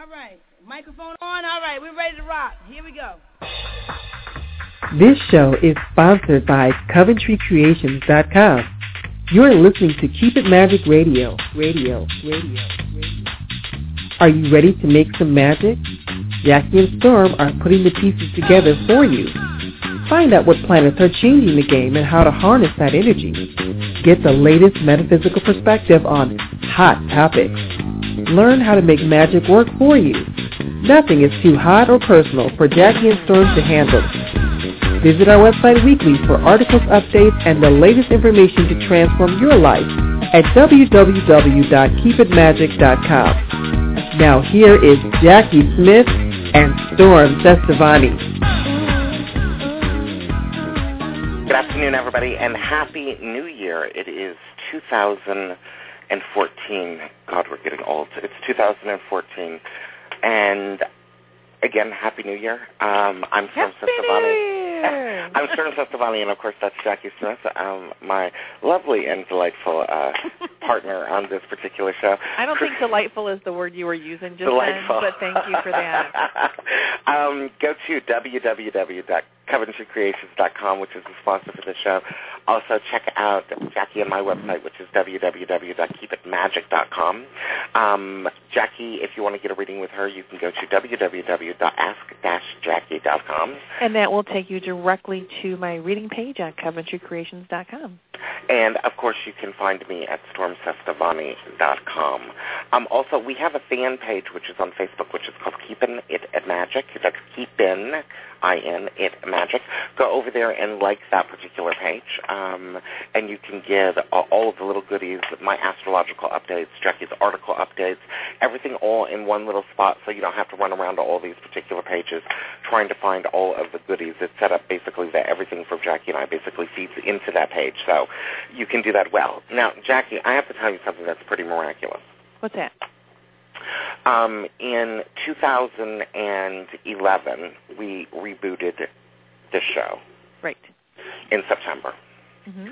All right. Microphone on. All right. We're ready to rock. Here we go. This show is sponsored by CoventryCreations.com. You're listening to Keep It Magic Radio. Radio. Radio. Radio. Are you ready to make some magic? Jacki and Storm are putting the pieces together for you. Find out what planets are changing the game and how to harness that energy. Get the latest metaphysical perspective on hot topics. Learn how to make magic work for you. Nothing is too hot or personal for Jacki and Storm to handle. Visit our website weekly for articles, updates, and the latest information to transform your life at www.keepitmagic.com. Now here is Jacki Smith and Storm Cestavani. Good afternoon, everybody, and Happy New Year. It is 2014. God, we're getting old. It's 2014. And again, Happy New Year. Um, I'm Storm Cestavani. I'm Storm Cestavani, and of course that's Jacki Smith, um, my lovely and delightful uh, partner on this particular show. I don't think delightful is the word you were using just delightful. then, but thank you for that. um, go to www.coventrycreations.com, which is the sponsor for the show. Also, check out Jacki and my website, which is www.keepitmagic.com. Um, Jacki, if you want to get a reading with her, you can go to www.ask-jackie.com. And that will take you directly to my reading page on CoventryCreations.com. And, of course, you can find me at stormcestavani.com. Um, also, we have a fan page, which is on Facebook, which is called Keepin' It at Magic. That's Keepin', I-N, It Magic. Go over there and like that particular page, um, and you can get uh, all of the little goodies, my astrological updates, Jacki's article updates, everything all in one little spot so you don't have to run around to all these particular pages trying to find all of the goodies. It's set up basically that everything from Jacki and I basically feeds into that page, so you can do that well. Now, Jacki, I have to tell you something that's pretty miraculous. What's that? Um, in 2011, we rebooted the show. Right. In September. Mm-hmm.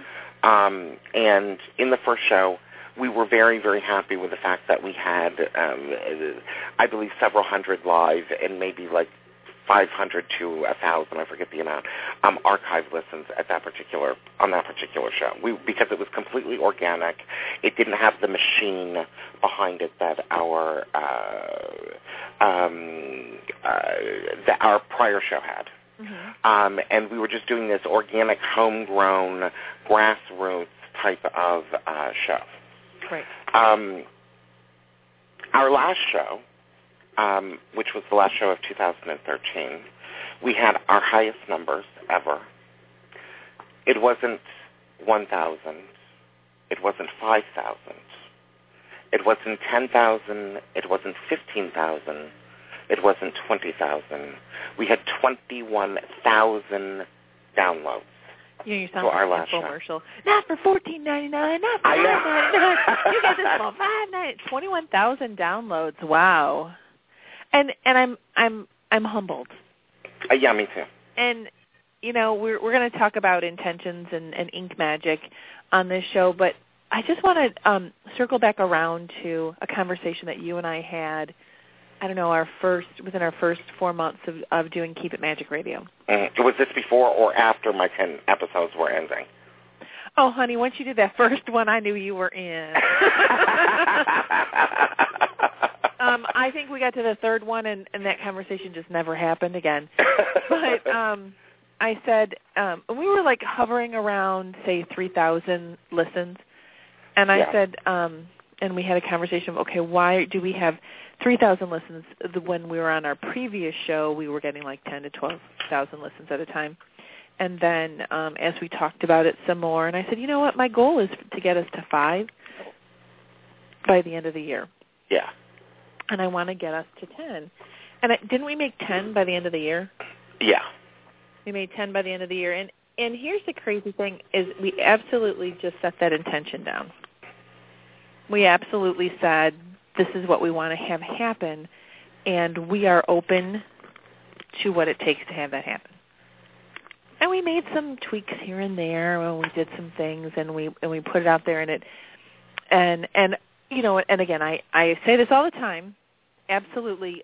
Um, and in the first show, we were very, very happy with the fact that we had, um, I believe, several hundred live and maybe like 500 to 1,000, I forget the amount, um, archive listens at that particular on that particular show. We because it was completely organic. It didn't have the machine behind it that our uh, um, uh, that our prior show had. Mm-hmm. Um, and we were just doing this organic, homegrown, grassroots type of uh, show. Right. Um, our last show um, which was the last show of 2013, we had our highest numbers ever. It wasn't 1,000. It wasn't 5,000. It wasn't 10,000. It wasn't 15,000. It wasn't 20,000. We had 21,000 downloads. You know, you sound our like last a show. infomercial. Not for fourteen ninety nine. Not for five ninety nine. You get this for five ninety. Twenty one thousand downloads. Wow. And and I'm I'm I'm humbled. Uh, yeah, me too. And you know we're we're going to talk about intentions and, and ink magic on this show, but I just want to um, circle back around to a conversation that you and I had. I don't know our first within our first four months of, of doing Keep It Magic Radio. Mhm. Was this before or after my 10 episodes were ending? Oh, honey, once you did that first one, I knew you were in. um, I think we got to the third one, and, and that conversation just never happened again. But um, I said um, we were like hovering around, say, three thousand listens, and I Yeah. said, um, and we had a conversation of, okay, why do we have three thousand listens? When we were on our previous show, we were getting like ten to twelve thousand listens at a time. And then um, as we talked about it some more, and I said, you know what, my goal is to get us to five by the end of the year yeah. And I want to get us to 10. And I, didn't we make 10 by the end of the year? Yeah. We made 10 by the end of the year. And and here's the crazy thing is we absolutely just set that intention down. We absolutely said this is what we want to have happen and we are open to what it takes to have that happen. And we made some tweaks here and there and we did some things and we and we put it out there and it and and you know and again I I say this all the time absolutely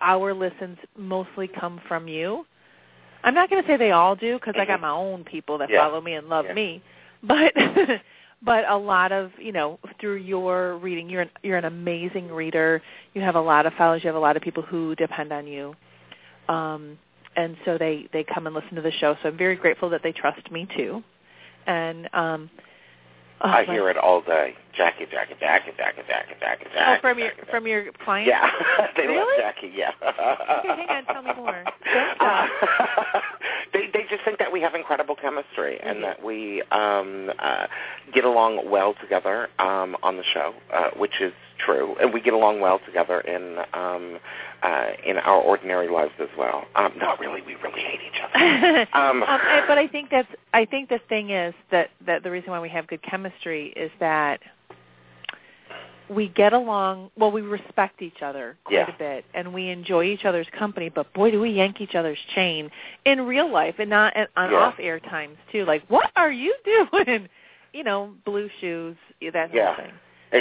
our listens mostly come from you. I'm not going to say they all do because I got Mhm. my own people that Yeah. follow me and love Yeah. me, but but a lot of you know through your reading, you're an, you're an amazing reader. You have a lot of followers. You have a lot of people who depend on you, um, and so they they come and listen to the show. So I'm very grateful that they trust me too, and um, oh, I hear it all day. Jacki, Jacki, Jacki, Jacki, Jacki, Jacki, Jacki. Oh, from your Jacki, from your clients. Yeah, they love Really? Jacki. Yeah. Okay, hang on, tell me more. Uh, they they just think that we have incredible chemistry and Mhm. that we um uh get along well together um on the show, uh, which is true, and we get along well together in um uh in our ordinary lives as well. Um not really, we really hate each other. um, Um, but I think that's I think the thing is that that the reason why we have good chemistry is that we get along well we respect each other quite Yeah. a bit and we enjoy each other's company but boy do we yank each other's chain in real life and not and on Yeah. off air times too like what are you doing you know blue shoes that Yeah. thing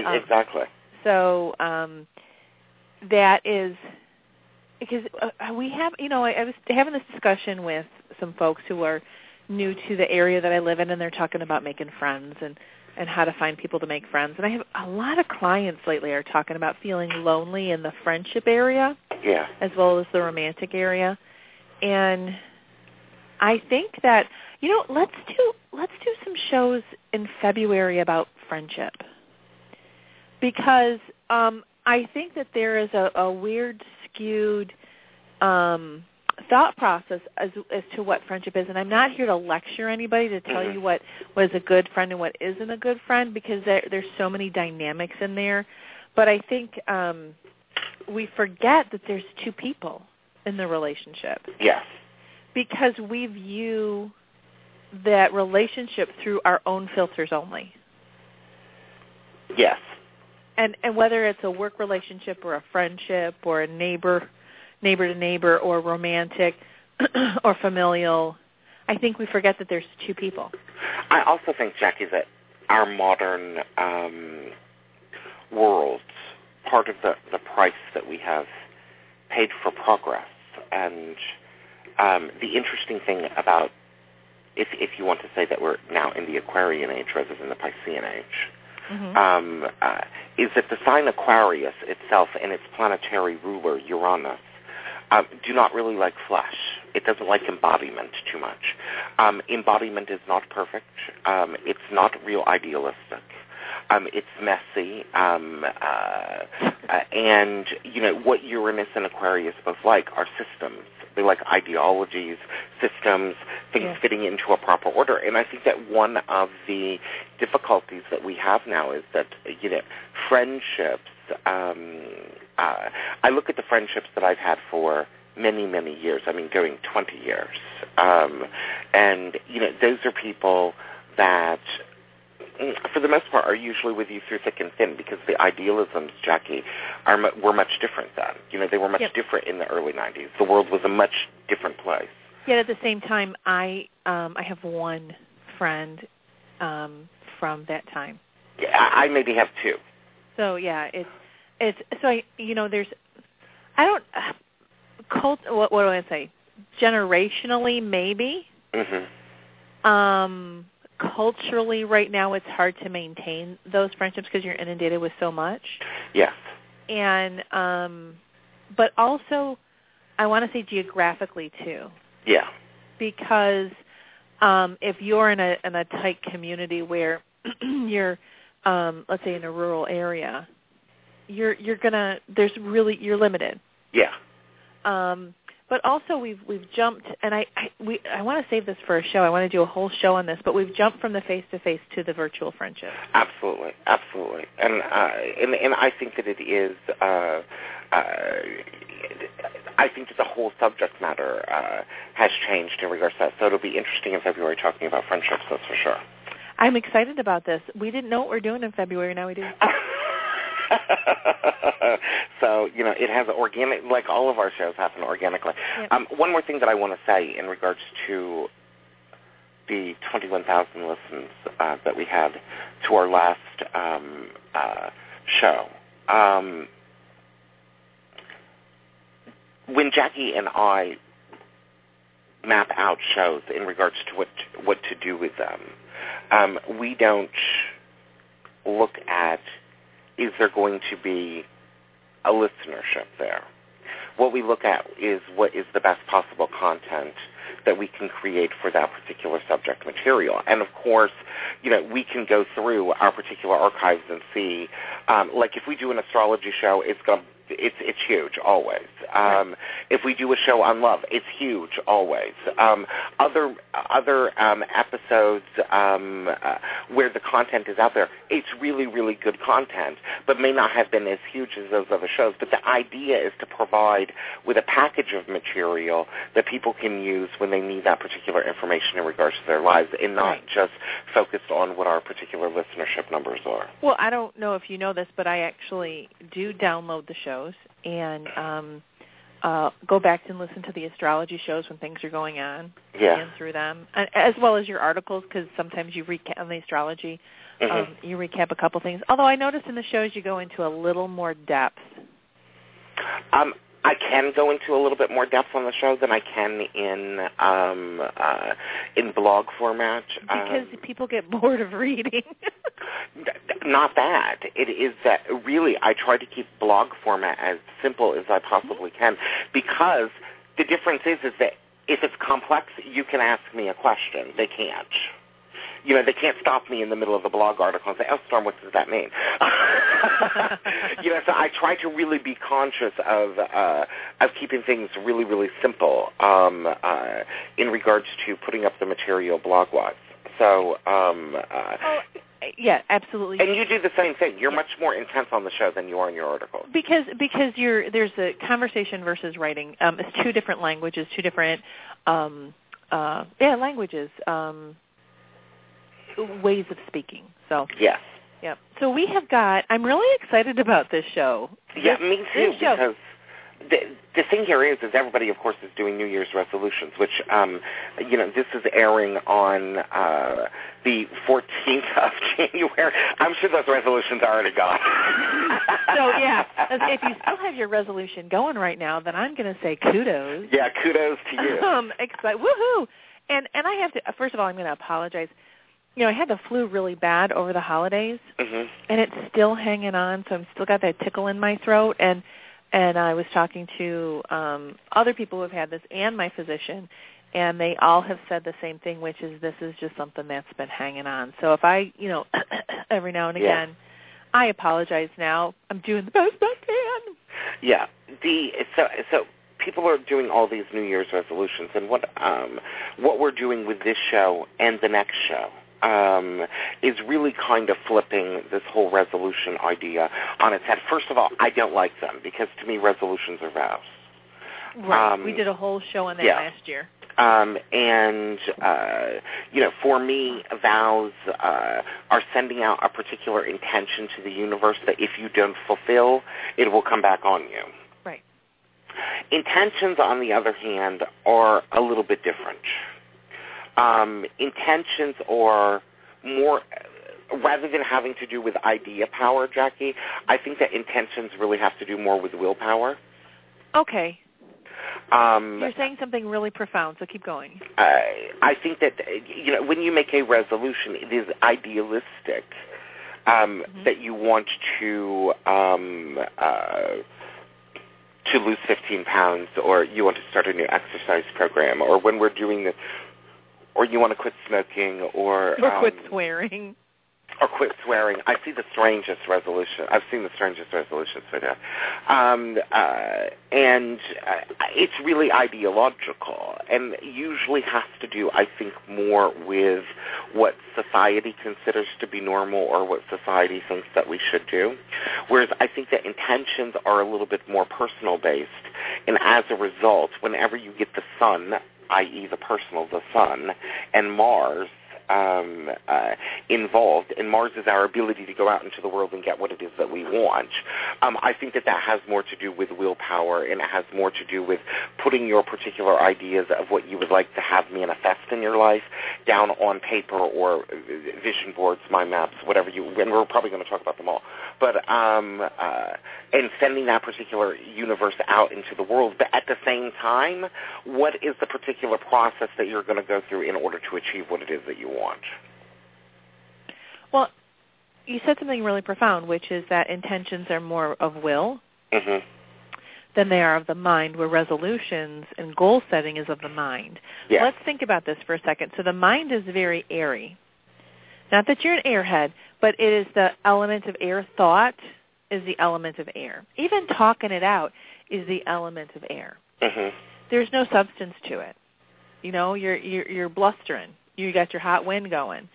um, exactly. So um that is because uh, we have you know I, I was having this discussion with some folks who are new to the area that I live in and they're talking about making friends and and how to find people to make friends. And I have a lot of clients lately are talking about feeling lonely in the friendship area Yeah. as well as the romantic area. And I think that you know let's do let's do some shows in February about friendship because um I think that there is a, a weird skewed um thought process as as to what friendship is and I'm not here to lecture anybody to tell Mhm. you what what is a good friend and what isn't a good friend because there there's so many dynamics in there but I think um we forget that there's two people in the relationship Yes. because we view that relationship through our own filters only. Yes. And and whether it's a work relationship or a friendship or a neighbor neighbor to neighbor or romantic or familial, I think we forget that there's two people. I also think, Jacki, that our modern um, world, part of the, the price that we have paid for progress, and um, the interesting thing about, if, if you want to say that we're now in the Aquarian age rather than the Piscean age, Mm-hmm. um, uh, is that the sign Aquarius itself and its planetary ruler, Uranus, um, do not really like flesh. It doesn't like embodiment too much. Um, embodiment is not perfect. Um, it's not real idealistic. Um, it's messy. Um, uh, uh, and, you know, what Uranus and Aquarius both like are systems. Like ideologies, systems, things Yeah. fitting into a proper order. And I think that one of the difficulties that we have now is that, you know, friendships, um, uh, I look at the friendships that I've had for many, many years. I mean, going 20 years. Um, and, you know, those are people that, for the most part, are usually with you through thick and thin because the idealisms, Jacki, are mu- were much different then. You know, they were much Yep. different in the early 90s. The world was a much different place. Yet at the same time, I um, I have one friend um, from that time. Yeah, I, I maybe have two. So yeah, it's it's so I you know there's I don't uh, cult what what do I say generationally maybe Mm-hmm. um culturally right now it's hard to maintain those friendships because you're inundated with so much Yes. and um but also I want to say geographically too Yeah. because um if you're in a in a tight community where you're um let's say in a rural area you're you're going to there's really you're limited Yeah. um but also we've we've jumped and I, I we I want to save this for a show. I want to do a whole show on this, but we've jumped from the face to face to the virtual friendship. Absolutely, absolutely, and uh, and and I think that it is. Uh, uh, I think that the whole subject matter uh, has changed in regards to that. So it'll be interesting in February talking about friendships. That's for sure. I'm excited about this. We didn't know what we're doing in February. Now we do. so you know, it has organic, like all of our shows happen organically. Yep. Um, one more thing that I want to say in regards to the 21,000 listens uh, that we had to our last um, uh, show. Um, when Jackie and I map out shows in regards to what what to do with them, um, we don't look at is there going to be a listenership there. What we look at is what is the best possible content that we can create for that particular subject material. And of course, you know, we can go through our particular archives and see, um, like if we do an astrology show, it's going to it's it's huge always. Um, if we do a show on love, it's huge always. Um, other other um, episodes um, uh, where the content is out there, it's really really good content, but may not have been as huge as those other shows. But the idea is to provide with a package of material that people can use when they need that particular information in regards to their lives, and not Right. just focused on what our particular listenership numbers are. Well, I don't know if you know this, but I actually do download the shows and um uh go back and listen to the astrology shows when things are going on Yeah. and through them, and, as well as your articles because sometimes you recap on the astrology. Mhm. Um, you recap a couple things. Although I noticed in the shows you go into a little more depth. Um, I can go into a little bit more depth on the show than I can in um, uh, in blog format. Because um, people get bored of reading. not that. It is that really I try to keep blog format as simple as I possibly can because the difference is is that if it's complex, you can ask me a question. They can't. You know, they can't stop me in the middle of a blog article and say, "Oh, Storm, what does that mean?" you know, so I try to really be conscious of uh, of keeping things really, really simple um, uh, in regards to putting up the material blog-wise. So, um, uh, oh, yeah, absolutely. and you do the same thing. You're Yeah. much more intense on the show than you are in your articles. because because you're there's a conversation versus writing. Um, it's two different languages, two different um, uh, yeah languages, um, ways of speaking. So Yes. yeah. So we have got. I'm really excited about this show. Yeah, This- me too. Because the the thing here is, is everybody, of course, is doing New Year's resolutions, which, um, you know, this is airing on uh, the 14th of January. I'm sure those resolutions are already gone. so yeah, if you still have your resolution going right now, then I'm going to say kudos. yeah, kudos to you. um, excited, woohoo! And and I have to. First of all, I'm going to apologize. You know, I had the flu really bad over the holidays, hmm and it's still hanging on. So I'm still got that tickle in my throat. And and I was talking to um, other people who have had this and my physician, and they all have said the same thing, which is this is just something that's been hanging on. So if I, you know, every now and Yeah. again, I apologize. Now I'm doing the best I can. Yeah. The so so people are doing all these New Year's resolutions, and what um what we're doing with this show and the next show um, is really kind of flipping this whole resolution idea on its head. First of all, I don't like them because to me resolutions are vows. Right. Um, we did a whole show on that yeah. last year. Um, and uh, you know, for me, vows uh, are sending out a particular intention to the universe that if you don't fulfill, it will come back on you. Right. Intentions, on the other hand, are a little bit different. Um, intentions are more, rather than having to do with idea power, Jacki, I think that intentions really have to do more with willpower. Okay. Um, You're saying something really profound, so keep going. I I think that you know when you make a resolution, it is idealistic um, Mhm. that you want to um, uh, to lose 15 pounds, or you want to start a new exercise program, or when we're doing this, or you want to quit smoking, or Or quit um, swearing. or quit swearing. I see the strangest resolution. I've seen the strangest resolutions for that. Um, uh, and uh, it's really ideological and usually has to do, I think, more with what society considers to be normal or what society thinks that we should do. Whereas I think that intentions are a little bit more personal based. And as a result, whenever you get the sun, i.e. the personal, the sun, and Mars, um, uh, involved, and Mars is our ability to go out into the world and get what it is that we want. Um, I think that that has more to do with willpower, and it has more to do with putting your particular ideas of what you would like to have manifest in your life down on paper or vision boards, mind maps, whatever you. And we're probably going to talk about them all, but um, uh, and sending that particular universe out into the world. But at the same time, what is the particular process that you're going to go through in order to achieve what it is that you want? Well, you said something really profound, which is that intentions are more of will mm-hmm. than they are of the mind, where resolutions and goal setting is of the mind. Yeah. Let's think about this for a second. So the mind is very airy. Not that you're an airhead, but it is the element of air. Thought is the element of air. Even talking it out is the element of air. Mm-hmm. There's no substance to it. You know, you're you're, you're blustering. You got your hot wind going,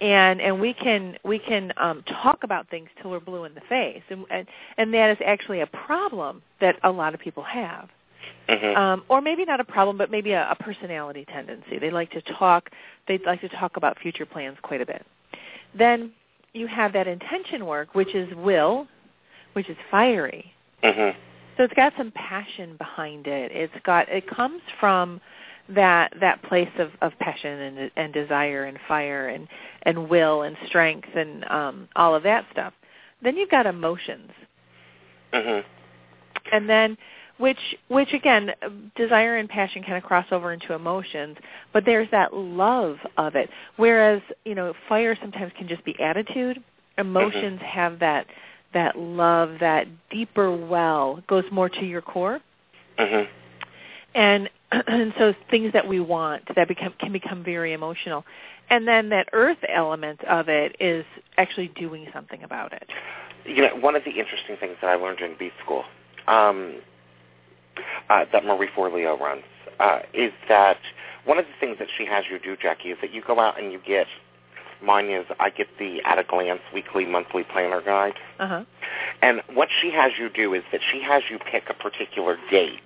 and and we can we can um, talk about things till we're blue in the face, and and, and that is actually a problem that a lot of people have. Mm-hmm. Um, or maybe not a problem, but maybe a, a personality tendency. They like to talk. They like to talk about future plans quite a bit. Then you have that intention work, which is will, which is fiery. Mm-hmm. So it's got some passion behind it. It's got it comes from that that place of, of passion and and desire and fire and and will and strength and um all of that stuff. Then you've got emotions. Mm-hmm. And then which which again desire and passion kind of cross over into emotions but there's that love of it whereas you know fire sometimes can just be attitude emotions mm-hmm. have that that love that deeper well goes more to your core mm-hmm. and and so things that we want that become can become very emotional and then that earth element of it is actually doing something about it you know one of the interesting things that i learned in b school um, uh, that Marie Forleo runs uh, is that one of the things that she has you do, Jacki, is that you go out and you get mine is I get the at a glance weekly monthly planner guide. uh-huh And what she has you do is that she has you pick a particular date.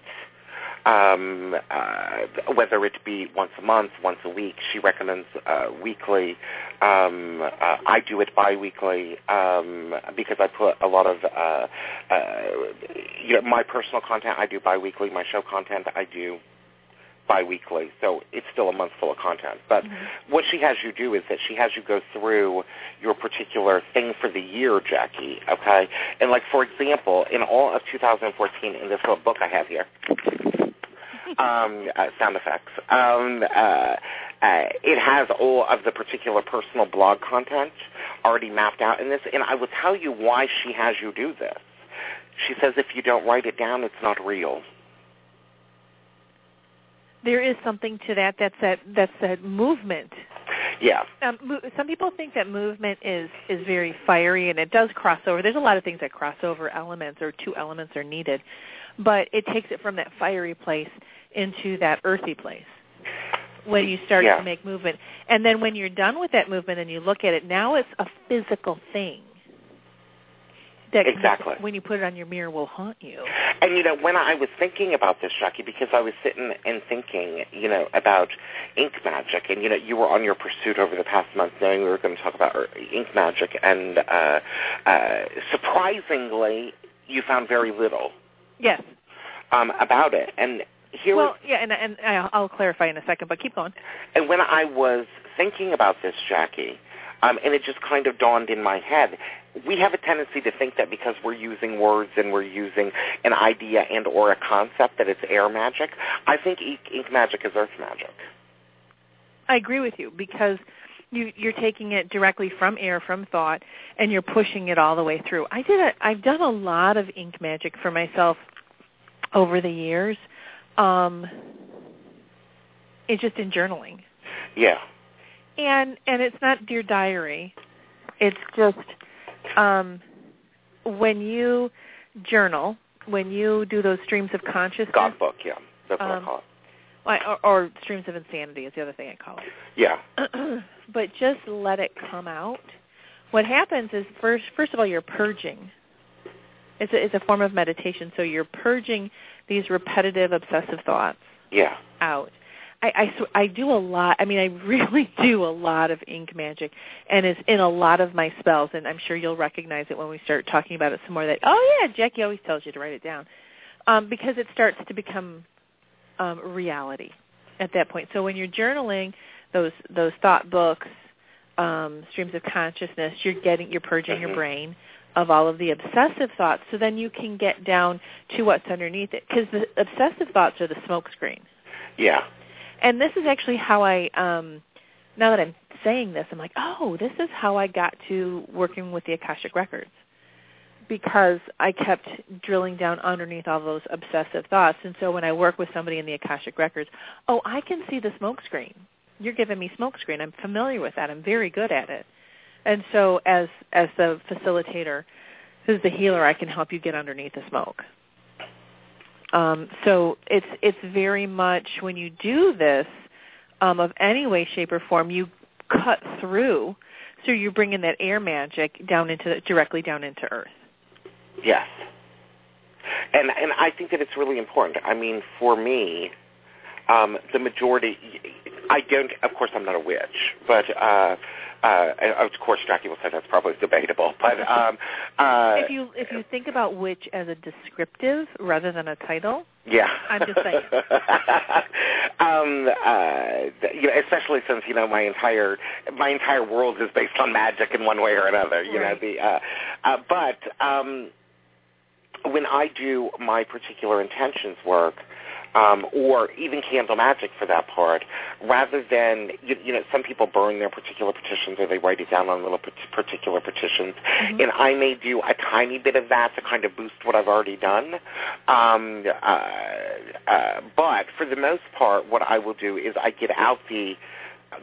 Um, uh, whether it be once a month, once a week, she recommends uh, weekly. Um, uh, I do it biweekly um, because I put a lot of uh, uh, you know my personal content. I do biweekly. My show content I do biweekly, so it's still a month full of content. But mm-hmm. what she has you do is that she has you go through your particular thing for the year, Jacki. Okay, and like for example, in all of 2014, in this little book I have here, um, uh, sound effects. Um, uh, uh, it has all of the particular personal blog content already mapped out in this, and I will tell you why she has you do this. She says if you don't write it down, it's not real. there is something to that that's that that's that movement Yeah. um, mo- some people think that movement is is very fiery and it does cross over there's a lot of things that cross over elements or two elements are needed but it takes it from that fiery place into that earthy place when you start Yeah. to make movement and then when you're done with that movement and you look at it now it's a physical thing that can- Exactly. when you put it on your mirror will haunt you And you know, when I was thinking about this, Jacki, because I was sitting and thinking, you know, about ink magic, and you know, you were on your pursuit over the past month, knowing we were going to talk about er, ink magic, and uh, uh, surprisingly, you found very little yes um, about it. And here well was, yeah and and I'll I'll clarify in a second but keep going and when I was thinking about this, Jacki, um, and it just kind of dawned in my head. We have a tendency to think that because we're using words and we're using an idea and or a concept that it's air magic. I think ink, ink magic is earth magic. I agree with you because you you're taking it directly from air from thought and you're pushing it all the way through. I did a I've done a lot of ink magic for myself over the years. Um it's just in journaling. Yeah. And and it's not dear diary. It's just um when you journal, when you do those streams of consciousness God book, yeah. That's what Um, I call it. or, or streams of insanity is the other thing I call it. Yeah. but just let it come out. What happens is first first of all you're purging. It's a, it's a form of meditation, so you're purging these repetitive obsessive thoughts Yeah. out. I, I I do a lot. I mean, I really do a lot of ink magic, and it's in a lot of my spells. And I'm sure you'll recognize it when we start talking about it some more. That oh yeah, Jacki always tells you to write it down, um, because it starts to become um, reality at that point. So when you're journaling those those thought books, um, streams of consciousness, you're getting you're purging mm-hmm. your brain of all of the obsessive thoughts so then you can get down to what's underneath it because the obsessive thoughts are the smoke screen yeah and this is actually how I um now that I'm saying this, I'm like, oh, this is how I got to working with the Akashic records. Because I kept drilling down underneath all those obsessive thoughts. And so when I work with somebody in the Akashic records, oh, I can see the smoke screen. You're giving me smoke screen. I'm familiar with that. I'm very good at it. And so as as the facilitator, who's the healer, I can help you get underneath the smoke. Um, so it's it's very much when you do this um, of any way, shape, or form, you cut through. So you're bringing that air magic down into directly down into Earth. Yes, and and I think that it's really important. I mean, for me, um, the majority. I don't. Of course, I'm not a witch, but uh, uh, of course, Jacki will say that's probably debatable, but um, uh, if you if you think about witch as a descriptive rather than a title, yeah, I'm just saying. um, uh, you know, especially since you know my entire my entire world is based on magic in one way or another. You right. know, the uh, uh, but um, when I do my particular intentions work um, or even candle magic for that part, rather than you, you know some people burn their particular petitions or they write it down on little particular petitions, mm-hmm. and I may do a tiny bit of that to kind of boost what I've already done. Um, uh, uh, but for the most part, what I will do is I get out the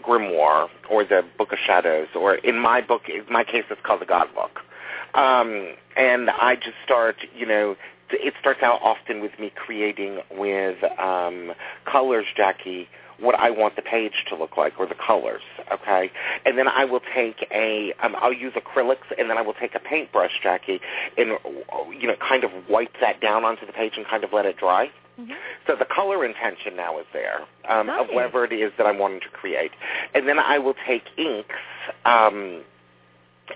grimoire or the Book of Shadows, or in my book, in my case, it's called the God Book. Um, and I just start, you know, it starts out often with me creating with um, colors, Jacki, what I want the page to look like or the colors, okay? And then I will take a, um, I'll use acrylics and then I will take a paintbrush, Jacki, and, you know, kind of wipe that down onto the page and kind of let it dry. Mm-hmm. So the color intention now is there um, nice. of whatever it is that I'm wanting to create. And then I will take inks, um,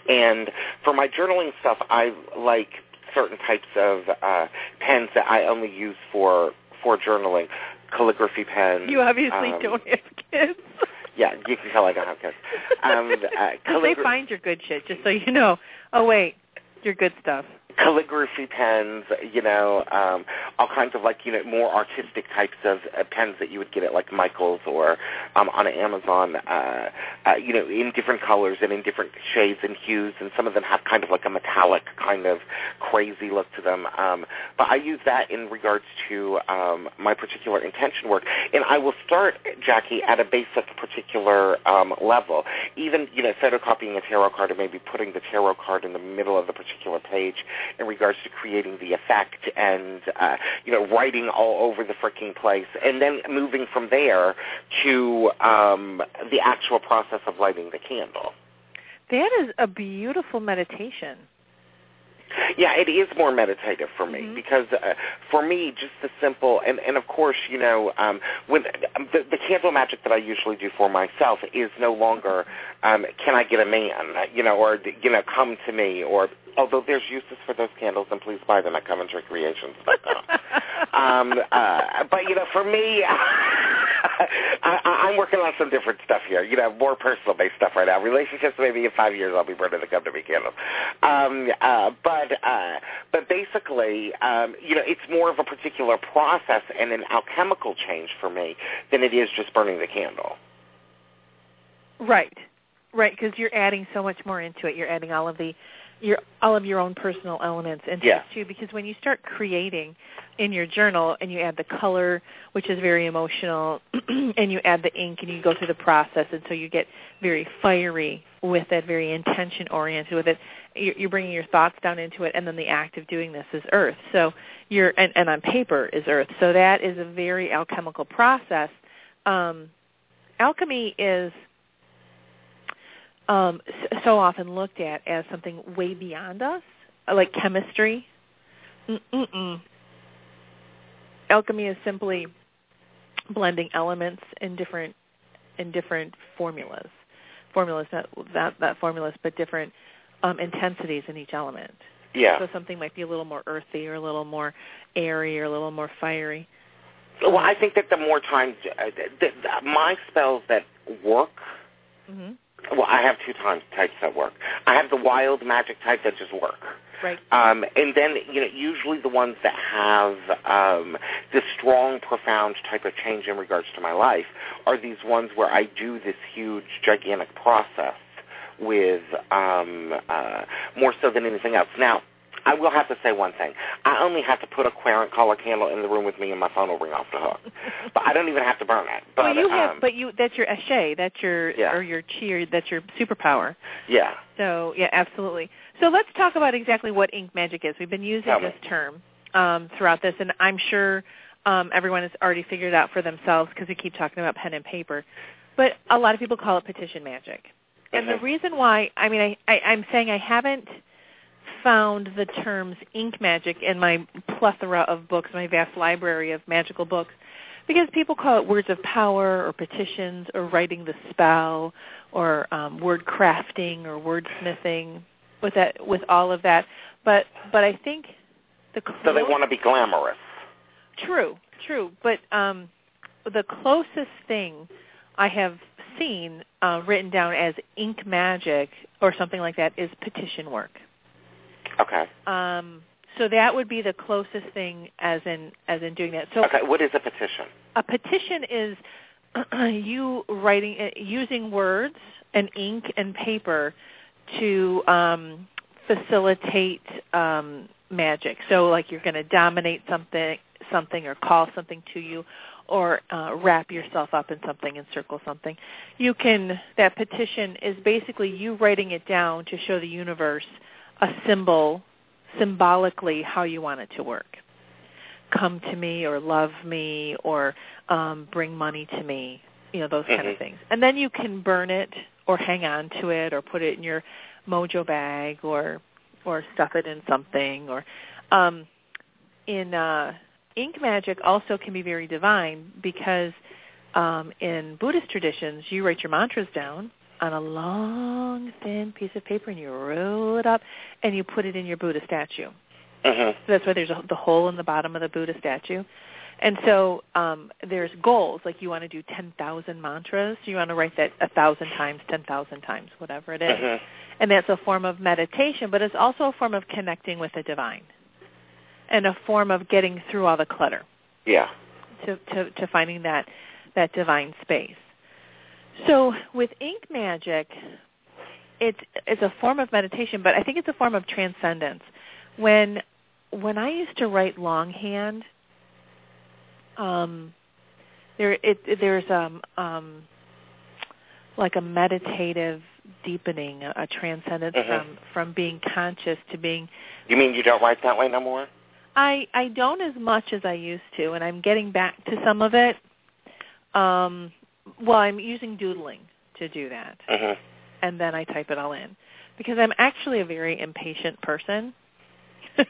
and for my journaling stuff, I like certain types of uh, pens that I only use for for journaling, calligraphy pens. You obviously um, don't have kids. yeah, you can tell I don't have kids. Um, uh, calligra- they find your good shit, just so you know. Oh wait, your good stuff calligraphy pens, you know, um, all kinds of like, you know, more artistic types of uh, pens that you would get at like Michael's or um, on Amazon, uh, uh, you know, in different colors and in different shades and hues, and some of them have kind of like a metallic kind of crazy look to them. Um, but I use that in regards to um, my particular intention work, and I will start, Jacki, at a basic particular um, level. Even, you know, photocopying a tarot card or maybe putting the tarot card in the middle of the particular page in regards to creating the effect and uh, you know writing all over the freaking place, and then moving from there to um, the actual process of lighting the candle. That is a beautiful meditation. Yeah, it is more meditative for me mm-hmm. because uh, for me, just the simple and and of course, you know, um, when the, the candle magic that I usually do for myself is no longer um, can I get a man, you know, or you know, come to me, or although there's uses for those candles, and please buy them at Coventry Creations. um, uh, but you know, for me, I, I'm working on some different stuff here. You know, more personal-based stuff right now. Relationships, maybe in five years, I'll be burning the come to me candles. Um, uh, but uh, but basically, um, you know, it's more of a particular process and an alchemical change for me than it is just burning the candle. Right, right, because you're adding so much more into it. You're adding all of the your all of your own personal elements into yeah. it too because when you start creating in your journal and you add the color which is very emotional and you add the ink and you go through the process and so you get very fiery with it very intention oriented with it you're bringing your thoughts down into it and then the act of doing this is earth. So you're and, and on paper is earth. So that is a very alchemical process. Um, alchemy is um, so often looked at as something way beyond us, like chemistry. Mm-mm-mm. Alchemy is simply blending elements in different in different formulas. Formulas not that that formulas, but different um, intensities in each element. Yeah. So something might be a little more earthy, or a little more airy, or a little more fiery. Well, I think that the more times uh, the, the, my spells that work. Mm-hmm. Well, I have two types that work. I have the wild magic type that just work. Right. Um, and then, you know, usually the ones that have um, this strong, profound type of change in regards to my life are these ones where I do this huge, gigantic process with um, uh, more so than anything else. Now, I will have to say one thing. I only have to put a Quarant color candle in the room with me, and my phone will ring off the hook. but I don't even have to burn it. But well, you have, um, but you that's your Eshe, that's your Yeah. or your chi, that's your superpower. yeah, So yeah, absolutely. So let's talk about exactly what ink magic is. We've been using Tell me. this term um, throughout this, and I'm sure um, everyone has already figured it out for themselves because we keep talking about pen and paper. But a lot of people call it petition magic, and the Mhm. reason why I mean I, I I'm saying I haven't found the terms ink magic in my plethora of books, my vast library of magical books, because people call it words of power or petitions or writing the spell or um, word crafting or wordsmithing with that with all of that. But but I think the so they want to be glamorous. True, true. But um, the closest thing I have seen uh, written down as ink magic or something like that is petition work. Okay. Um, so that would be the closest thing as in as in doing that. So Okay. What is a petition? a petition is you writing uh, using words and ink and paper to um, facilitate um, magic. So like you're going to dominate something something or call something to you or uh, wrap yourself up in something and circle something. You can that petition is basically you writing it down to show the universe a symbol symbolically how you want it to work come to me or love me or um, bring money to me, you know, those kind of Mhm. things. And then you can burn it or hang on to it or put it in your mojo bag or or stuff it in something or um, in uh, ink magic also can be very divine because um, in Buddhist traditions you write your mantras down on a long thin piece of paper and you roll it up and you put it in your Buddha statue. Mhm. So that's why there's a, the hole in the bottom of the Buddha statue. And so um, there's goals, like you want to do 10,000 mantras. You want to write that a 1,000 times, 10,000 times, whatever it is. Mhm. And that's a form of meditation, but it's also a form of connecting with the divine and a form of getting through all the clutter Yeah. to, to, to finding that, that divine space. So with ink magic, it's, it's a form of meditation, but I think it's a form of transcendence. When when I used to write longhand, um, there it, there's um, um, like a meditative deepening, a, a transcendence Mhm. from from being conscious to being. You mean you don't write that way no more? I I don't as much as I used to, and I'm getting back to some of it. Um, well, I'm using doodling to do that, Mhm. and then I type it all in because I'm actually a very impatient person.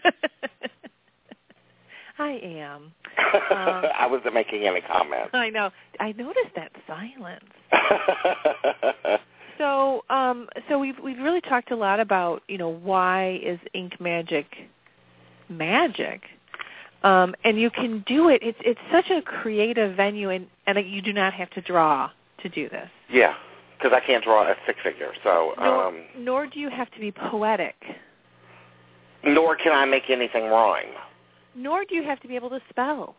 I am. Um, I wasn't making any comment. I know. I noticed that silence. So, um, so we've we've really talked a lot about you know why is ink magic magic, um, and you can do it. It's it's such a creative venue, and and you do not have to draw to do this. yeah, because I can't draw a stick figure, so Nor, um, nor do you have to be poetic. nor can I make anything rhyme. Nor do you have to be able to spell.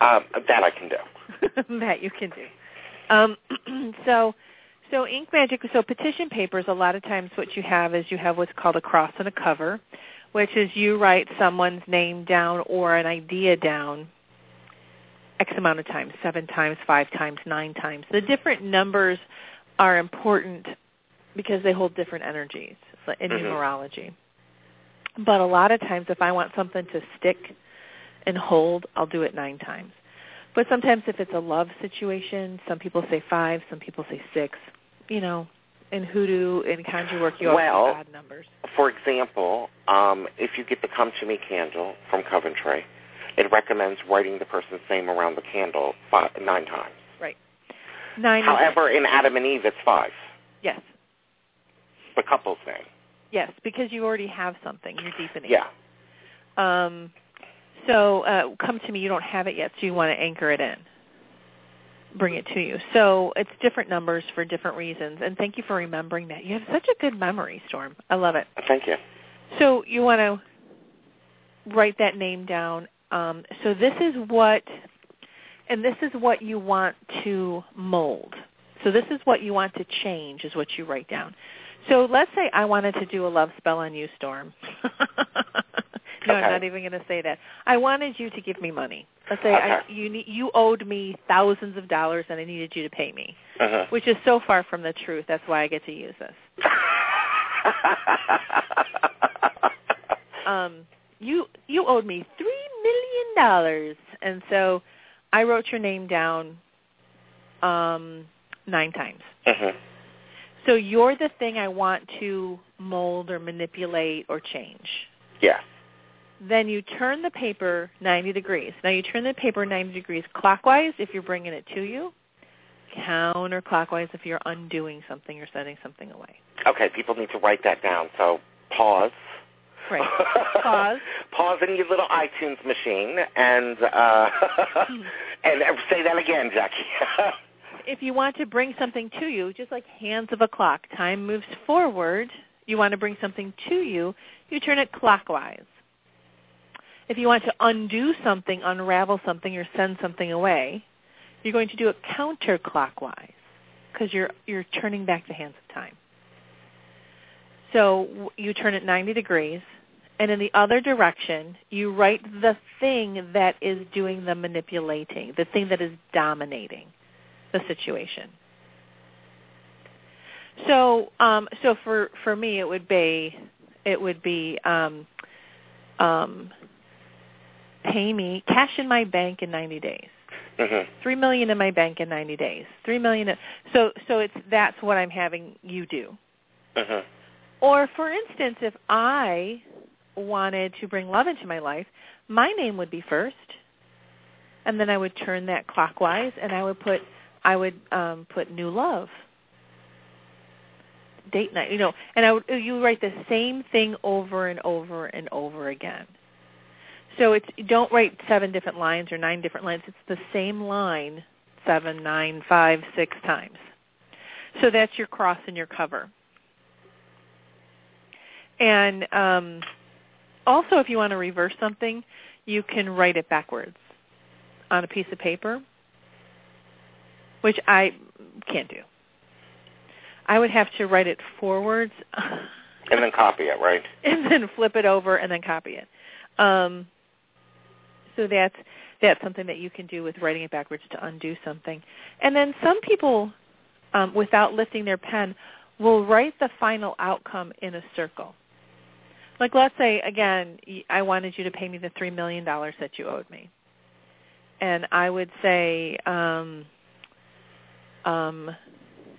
Um, that I can do. that you can do. Um, so, so ink magic. So petition papers. A lot of times, what you have is you have what's called a cross and a cover, which is you write someone's name down or an idea down X amount of times, seven times, five times, nine times. The different numbers are important because they hold different energies in Mhm. numerology. But a lot of times, if I want something to stick and hold, I'll do it nine times. But sometimes if it's a love situation, some people say five, some people say six. You know, in hoodoo and conjure work, you Well- have odd numbers. For example, um, if you get the Come to Me candle from Coventry, it recommends writing the person's name around the candle five, nine times. Right. Nine. However, in Adam and Eve, it's five. Yes. The couple's name. Yes, because you already have something. You're deepening. Yeah. Um, so uh, come to me. You don't have it yet, so you want to anchor it in. Bring it to you. So it's different numbers for different reasons. And thank you for remembering that. You have such a good memory, Storm. I love it. Thank you. So you want to write that name down. Um, so this is what, and this is what you want to mold. So this is what you want to change is what you write down. So let's say I wanted to do a love spell on you, Storm. no, Okay. I'm not even going to say that. I wanted you to give me money. Let's say Okay. I, you ne- you owed me thousands of dollars and I needed you to pay me, Uh-huh. which is so far from the truth. That's why I get to use this. um, you you owed me three million dollars, and so I wrote your name down um, nine times. Mhm. So you're the thing I want to mold or manipulate or change. Yes. Then you turn the paper 90 degrees. Now you turn the paper 90 degrees clockwise if you're bringing it to you, counterclockwise if you're undoing something or setting something away. Okay, people need to write that down. So pause. Right. Pause. pause in your little iTunes machine and uh, and say that again, Jacki. if you want to bring something to you, just like hands of a clock, time moves forward. You want to bring something to you, you turn it clockwise. If you want to undo something, unravel something, or send something away, you're going to do it counterclockwise because you're you're turning back the hands of time. So you turn it 90 degrees, and in the other direction, you write the thing that is doing the manipulating, the thing that is dominating the situation. So, um, so for for me, it would be it would be um, um, pay me cash in my bank in 90 days. mhm. Three million in my bank in 90 days. Three million. in- So, so it's that's what I'm having you do. Mhm. Or, for instance, if I wanted to bring love into my life, my name would be first, and then I would turn that clockwise, and I would put I would um, put new love, date night, you know, and I would you write the same thing over and over and over again. So it's don't write seven different lines or nine different lines. It's the same line seven, nine, five, six times. So that's your cross and your cover. And um, also, if you want to reverse something, you can write it backwards on a piece of paper, which I can't do. I would have to write it forwards And then copy it, right? and then flip it over and then copy it. Um, so that's that's something that you can do with writing it backwards to undo something. And then some people, um, without lifting their pen, will write the final outcome in a circle. Like let's say again, I wanted you to pay me the three million dollars that you owed me, and I would say um, um,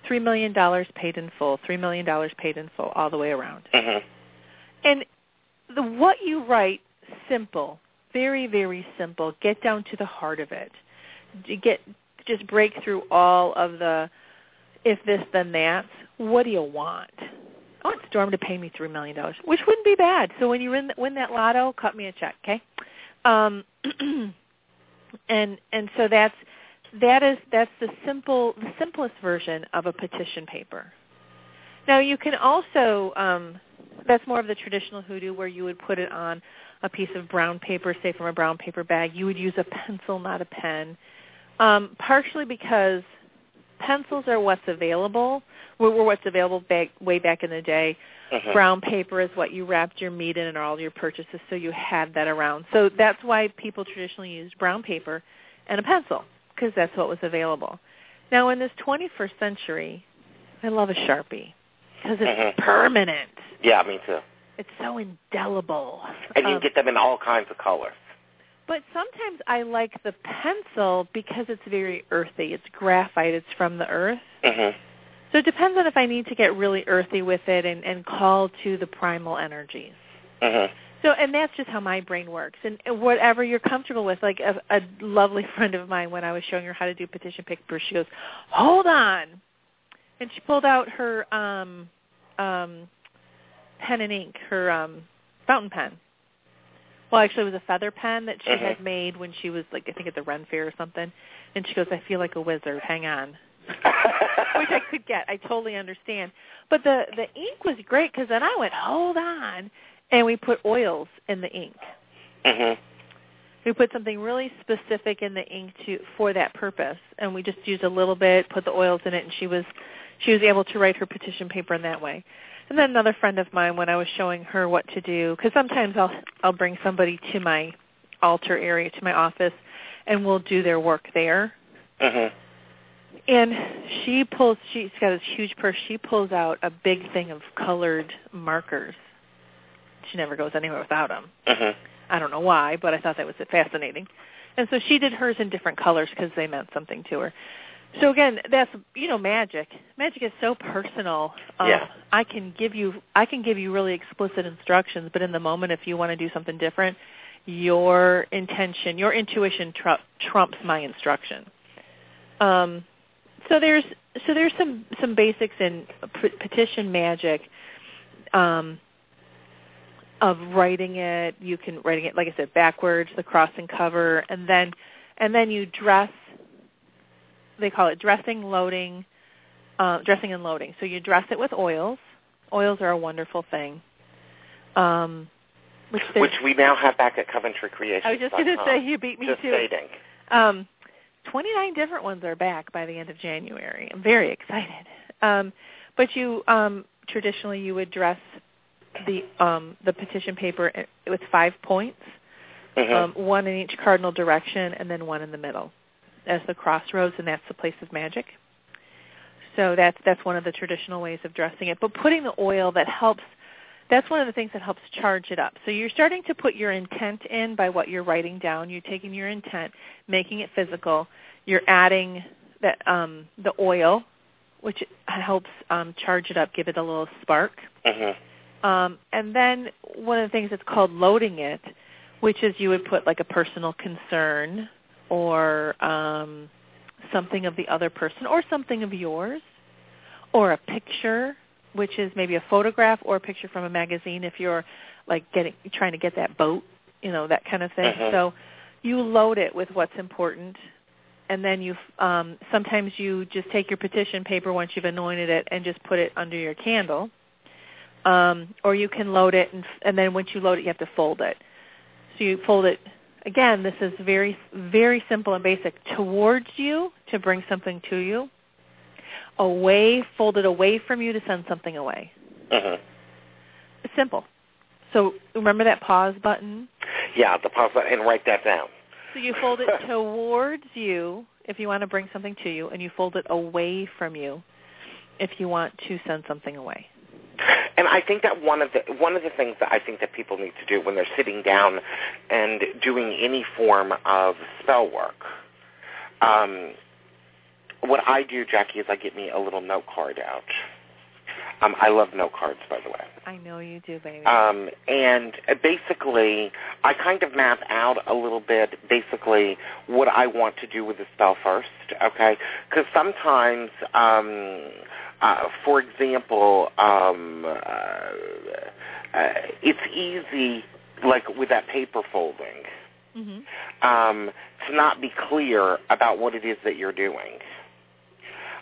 three million dollars paid in full, three million dollars paid in full, all the way around. Mhm. And the what you write, simple, very very simple. Get down to the heart of it. Get just break through all of the if this then that. What do you want? I want Storm to pay me three million dollars, which wouldn't be bad. So when you win win that lotto, cut me a check, okay? Um, and and so that's that is that's the simple the simplest version of a petition paper. Now you can also um, that's more of the traditional hoodoo where you would put it on a piece of brown paper, say from a brown paper bag. You would use a pencil, not a pen, um, partially because pencils are what's available. Were, were what's available back, way back in the day. Mhm. Brown paper is what you wrapped your meat in and all your purchases, so you had that around. So that's why people traditionally used brown paper and a pencil because that's what was available. Now in this 21st century, I love a Sharpie because it's Mhm. permanent. Yeah, me too. It's so indelible. And you Um, get them in all kinds of colors. but sometimes I like the pencil because it's very earthy. It's graphite. It's from the earth. Mhm. So it depends on if I need to get really earthy with it and, and call to the primal energies. Mhm. So, and that's just how my brain works. And whatever you're comfortable with, like a, a lovely friend of mine, when I was showing her how to do petition paper, she goes, "Hold on," and she pulled out her um, um, pen and ink, her um, fountain pen. Well, actually, it was a feather pen that she had made when she was like I think at the Ren Fair or something. And she goes, "I feel like a wizard. Hang on." which I could get. I totally understand. But the the ink was great because then I went, hold on, and we put oils in the ink. mhm. We put something really specific in the ink to for that purpose, and we just used a little bit, put the oils in it, and she was she was able to write her petition paper in that way. And then another friend of mine, when I was showing her what to do, because sometimes I'll I'll bring somebody to my altar area, to my office, and we'll do their work there. Mhm. And she pulls, she's got this huge purse. She pulls out a big thing of colored markers. She never goes anywhere without them. Mhm. I don't know why, but I thought that was fascinating. And so she did hers in different colors because they meant something to her. So again, that's you know magic. Magic is so personal. Um, Yeah. I can give you I can give you really explicit instructions, but in the moment, if you want to do something different, your intention, your intuition tru- trumps my instruction. Um, so there's so there's some some basics in p- petition magic. Um, of writing it, you can writing it like I said backwards, the cross and cover, and then and then you dress. They call it dressing, loading, uh, dressing and loading. So you dress it with oils. Oils are a wonderful thing. Um, which, Which we now have back at Coventry Creations. I was just going to say you beat me Just to it. stating. Um, 29 different ones are back by the end of January. I'm very excited. Um, but you um, traditionally you would dress the um, the petition paper with five points, Mhm. um, one in each cardinal direction, and then one in the middle as the crossroads, and that's the place of magic. So that's that's one of the traditional ways of dressing it. But putting the oil that helps that's one of the things that helps charge it up. So you're starting to put your intent in by what you're writing down. You're taking your intent, making it physical. You're adding that um, the oil, which helps um, charge it up, give it a little spark. Mhm. Um, and then one of the things that's called loading it, which is you would put like a personal concern or um, something of the other person or something of yours or a picture, which is maybe a photograph or a picture from a magazine if you're like getting trying to get that boat, you know, that kind of thing. Mhm. So you load it with what's important and then you um sometimes you just take your petition paper once you've anointed it and just put it under your candle um, or you can load it, and, and then once you load it, you have to fold it. So you fold it. Again, this is very, very simple and basic. Towards you to bring something to you. Away, fold it away from you to send something away. Mm-hmm. It's simple. So remember that pause button. Yeah, the pause button and write that down. So you fold it towards you if you want to bring something to you, and you fold it away from you if you want to send something away. And I think that one of the one of the things that I think that people need to do when they're sitting down and doing any form of spell work, um, what I do, Jacki, is I get me a little note card out. Um, I love note cards, by the way. I know you do, baby. Um, and basically, I kind of map out a little bit, basically, what I want to do with the spell first, okay? Because sometimes, um, uh, for example, um, uh, uh, it's easy, like with that paper folding, hmm um, to not be clear about what it is that you're doing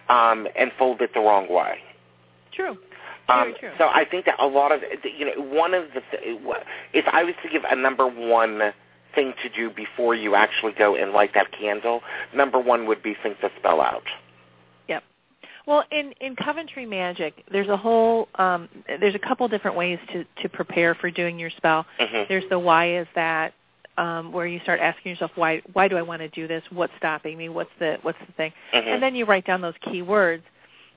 um, and fold it the wrong way. True. Um, true. so I think that a lot of you know one of the th- if I was to give a number one thing to do before you actually go and light that candle, number one would be think the spell out. Well, in in Coventry Magic, there's a whole um, there's a couple different ways to to prepare for doing your spell. Mhm. There's the why is that um, where you start asking yourself why why do I want to do this? What's stopping me? What's the what's the thing? Mhm. And then you write down those key words.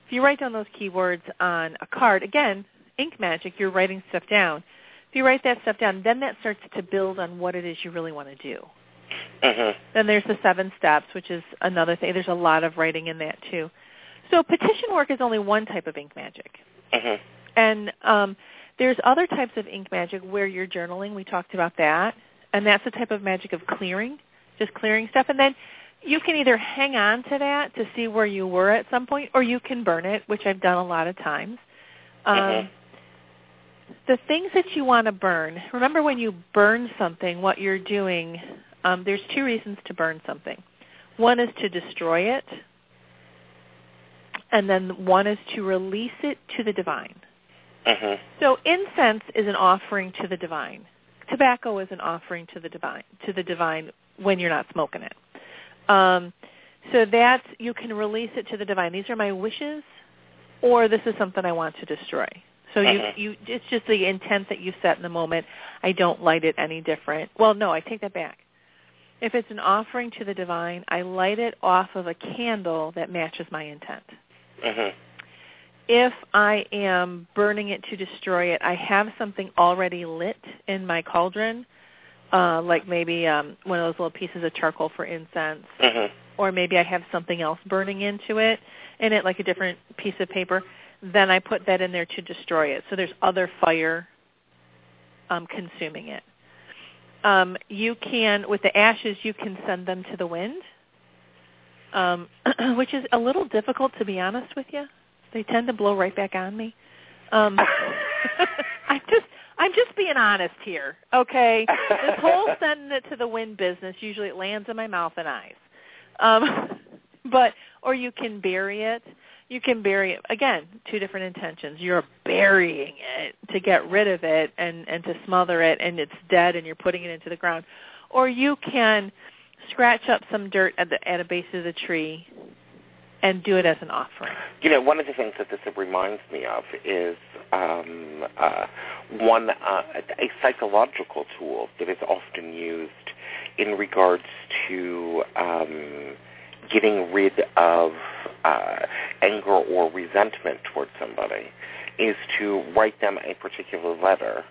If you write down those key words on a card, again, ink magic, you're writing stuff down. If you write that stuff down, then that starts to build on what it is you really want to do. Mhm. Then there's the seven steps, which is another thing. There's a lot of writing in that too. So petition work is only one type of ink magic. Mhm. And um, there's other types of ink magic where you're journaling. We talked about that, and that's the type of magic of clearing, just clearing stuff. And then you can either hang on to that to see where you were at some point, or you can burn it, which I've done a lot of times. Um, Mhm. The things that you want to burn. Remember, when you burn something, what you're doing. Um, there's two reasons to burn something. One is to destroy it, and then one is to release it to the divine. Mhm. So incense is an offering to the divine. Tobacco is an offering to the divine to the divine when you're not smoking it. Um, so that's you can release it to the divine. These are my wishes, or this is something I want to destroy. So you Mhm. you it's just the intent that you set in the moment. I don't light it any different. Well, no, I take that back. If it's an offering to the divine, I light it off of a candle that matches my intent Mhm. if I am burning it to destroy it, I have something already lit in my cauldron, uh, like maybe um, one of those little pieces of charcoal for incense, Mhm. or maybe I have something else burning into it, in it like a different piece of paper. Then I put that in there to destroy it. So there's other fire um, consuming it. Um, you can, with the ashes, you can send them to the wind, um, which is a little difficult to be honest with you they tend to blow right back on me. Um, I'm just I'm just being honest here, okay? This whole sending it to the wind business usually it lands in my mouth and eyes. Um, but or you can bury it. You can bury it again. Two different intentions. You're burying it to get rid of it and and to smother it, and it's dead, and you're putting it into the ground. Or you can scratch up some dirt at the at the base of the tree and do it as an offering. You know, one of the things that this reminds me of is um, uh, one uh, a psychological tool that is often used in regards to um, getting rid of uh, anger or resentment towards somebody is to write them a particular letter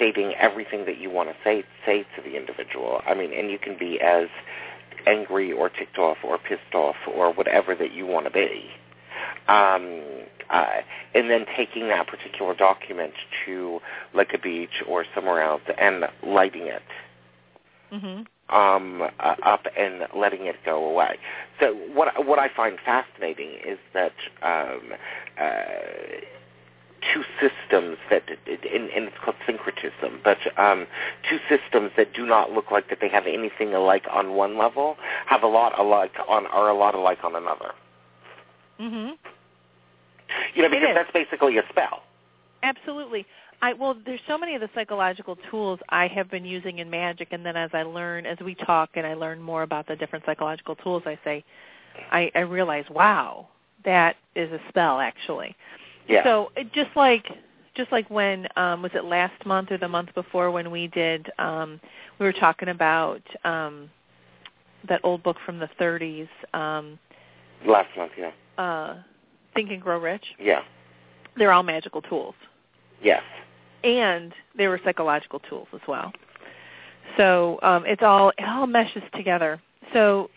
stating everything that you want to say say to the individual. I mean, and you can be as angry or ticked off or pissed off or whatever that you want to be. Um, uh, and then taking that particular document to like a beach or somewhere else and lighting it Mm-hmm. um, uh, up and letting it go away. So what what I find fascinating is that um, uh, two systems that, and, and it's called syncretism, but um, two systems that do not look like that they have anything alike on one level have a lot alike on are a lot alike on another. Mhm. You know, because that's basically a spell. Absolutely. I well, there's so many of the psychological tools I have been using in magic, and then as I learn, as we talk, and I learn more about the different psychological tools, I say, I, I realize, wow, that is a spell actually. Yeah. So it just like just like when um was it last month or the month before when we did um we were talking about um that old book from the 30s um Last month, yeah. uh Think and Grow Rich. Yeah. They're all magical tools. Yes. And they were psychological tools as well. So um it's all it all meshes together. So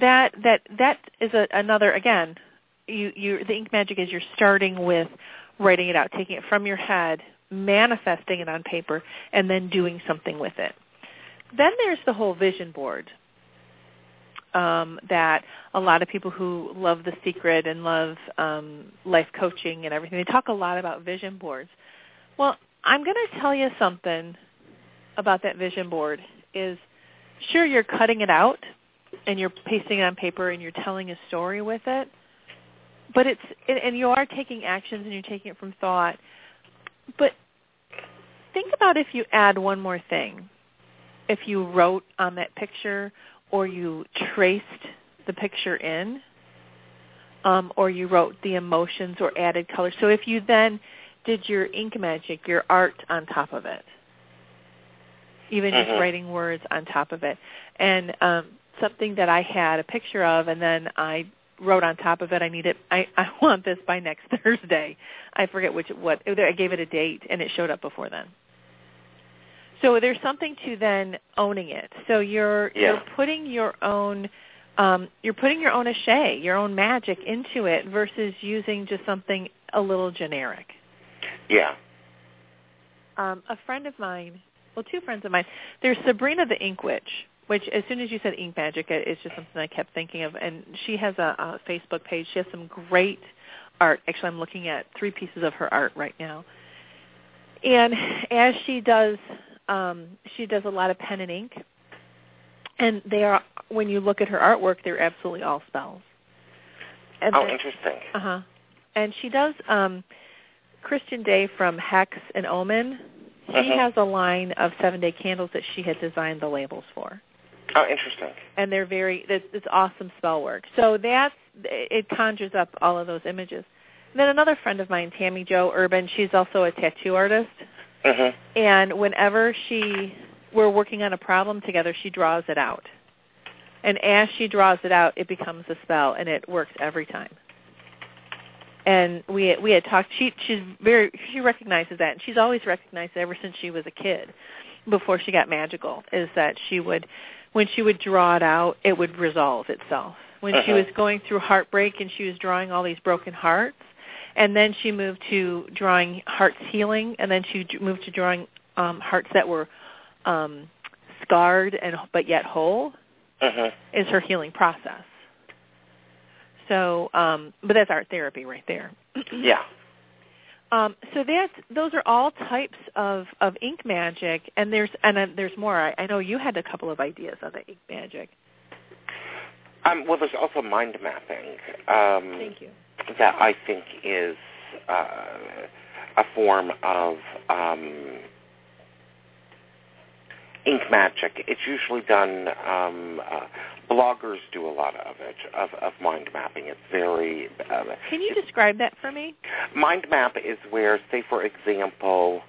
that that that is a, another again you you the ink magic is you're starting with writing it out, taking it from your head, manifesting it on paper, and then doing something with it. Then there's the whole vision board um, that a lot of people who love The Secret and love um, life coaching and everything, they talk a lot about vision boards. Well, I'm going to tell you something about that vision board is sure you're cutting it out and you're pasting it on paper and you're telling a story with it, but it's and you are taking actions and you're taking it from thought. But think about if you add one more thing. If you wrote on that picture or you traced the picture in, um, or you wrote the emotions or added color. So if you then did your ink magic, your art on top of it, even just Mhm. writing words on top of it, and um, something that I had a picture of, and then I wrote on top of it, I need it. I, I want this by next Thursday. I forget which what I gave it a date, and it showed up before then. So there's something to then owning it. So you're Yeah. you're putting your own um, you're putting your own achet, your own magic into it versus using just something a little generic. Yeah. um, a friend of mine, well, two friends of mine. There's Sabrina the Ink Witch, which as soon as you said ink magic, it, it's just something I kept thinking of. And she has a, a Facebook page. She has some great art. Actually, I'm looking at three pieces of her art right now. And as she does, um, she does a lot of pen and ink. And they are, when you look at her artwork, they're absolutely all spells. And oh, then, interesting. Uh huh. And she does. um Christian Day from Hex and Omen. He Mhm. has a line of seven day candles that she had designed the labels for Oh, interesting. and they're very it's, it's awesome spell work. So that's it conjures up all of those images. And then another friend of mine, Tammy Joe Urban, she's also a tattoo artist, Mhm. and whenever she we're working on a problem together, she draws it out. And as she draws it out, it becomes a spell, and it works every time. And we we had talked. She she's very she recognizes that, and she's always recognized it ever since she was a kid, before she got magical. Is that she would when she would draw it out, it would resolve itself. When she Uh-huh. was going through heartbreak and she was drawing all these broken hearts, and then she moved to drawing hearts healing, and then she moved to drawing um, hearts that were um, scarred and but yet whole. Mhm. Is her healing process. So, um, but that's art therapy right there. Yeah. Um, so that's those are all types of, of ink magic, and there's and uh, there's more. I, I know you had a couple of ideas on the ink magic. Um, well, there's also mind mapping. Um, Thank you. that I think is uh, a form of um, ink magic. It's usually done. Um, uh, bloggers do a lot of it, of, of mind mapping. It's very. Uh, Can you describe that for me? mind map is where, say, for example.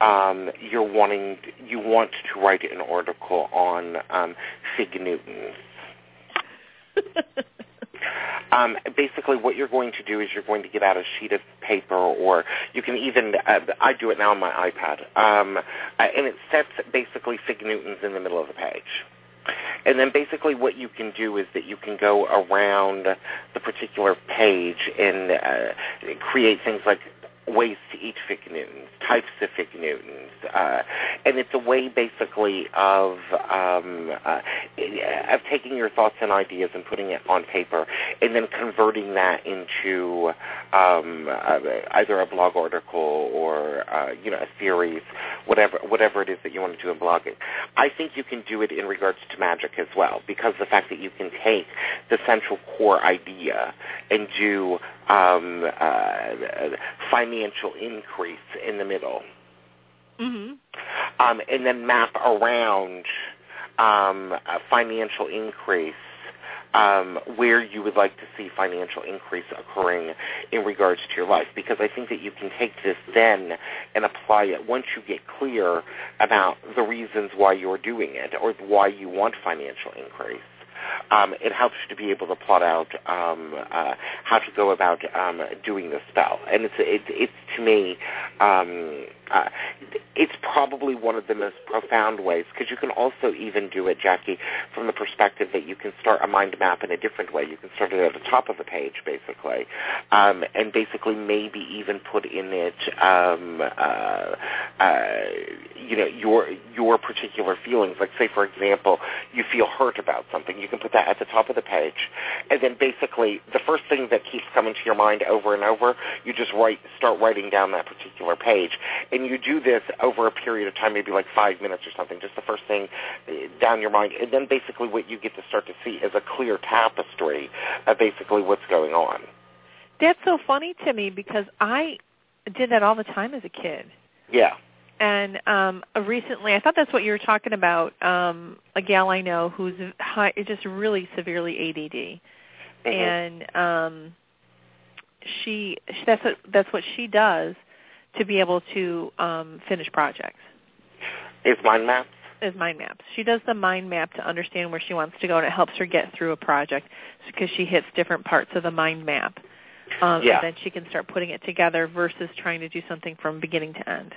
Um, you're wanting you want to write an article on um, Fig Newtons. Um, basically, what you're going to do is you're going to get out a sheet of paper, or you can even uh, I do it now on my iPad, um, uh, and it sets basically Fig Newtons in the middle of the page. And then basically what you can do is that you can go around the particular page and uh, create things like ways to eat fig Newtons, types of fig Newtons, uh, and it's a way basically of um, uh, of taking your thoughts and ideas and putting it on paper, and then converting that into um, uh, either a blog article or uh, you know a series, whatever whatever it is that you want to do in blogging. I think you can do it in regards to magic as well, because the fact that you can take the central core idea and do um, uh, financial increase in the middle, mhm. um, and then map around um, a financial increase um, where you would like to see financial increase occurring in regards to your life. Because I think that you can take this then and apply it once you get clear about the reasons why you're doing it or why you want financial increase. Um, it helps you to be able to plot out um, uh, how to go about um, doing the spell, and it's it, it's to me um, uh, it's probably one of the most profound ways because you can also even do it, Jacki, from the perspective that you can start a mind map in a different way. You can start it at the top of the page, basically, um, and basically maybe even put in it, um, uh, uh, you know, your your particular feelings. Like, say, for example, you feel hurt about something. You can put that at the top of the page, and then basically the first thing that keeps coming to your mind over and over, you just write, start writing down that particular page, and you do this over a period of time, maybe like five minutes or something, just the first thing uh, down your mind, and then basically what you get to start to see is a clear tapestry of basically what's going on. That's so funny to me because I did that all the time as a kid. Yeah. And um recently, I thought that's what you were talking about. Um a gal I know who's high, just really severely ADD, Mhm. and um she that's what that's what she does to be able to um finish projects Is mind maps? is mind maps. She does the mind map to understand where she wants to go, and it helps her get through a project because she hits different parts of the mind map. Um, Yeah. And then she can start putting it together versus trying to do something from beginning to end.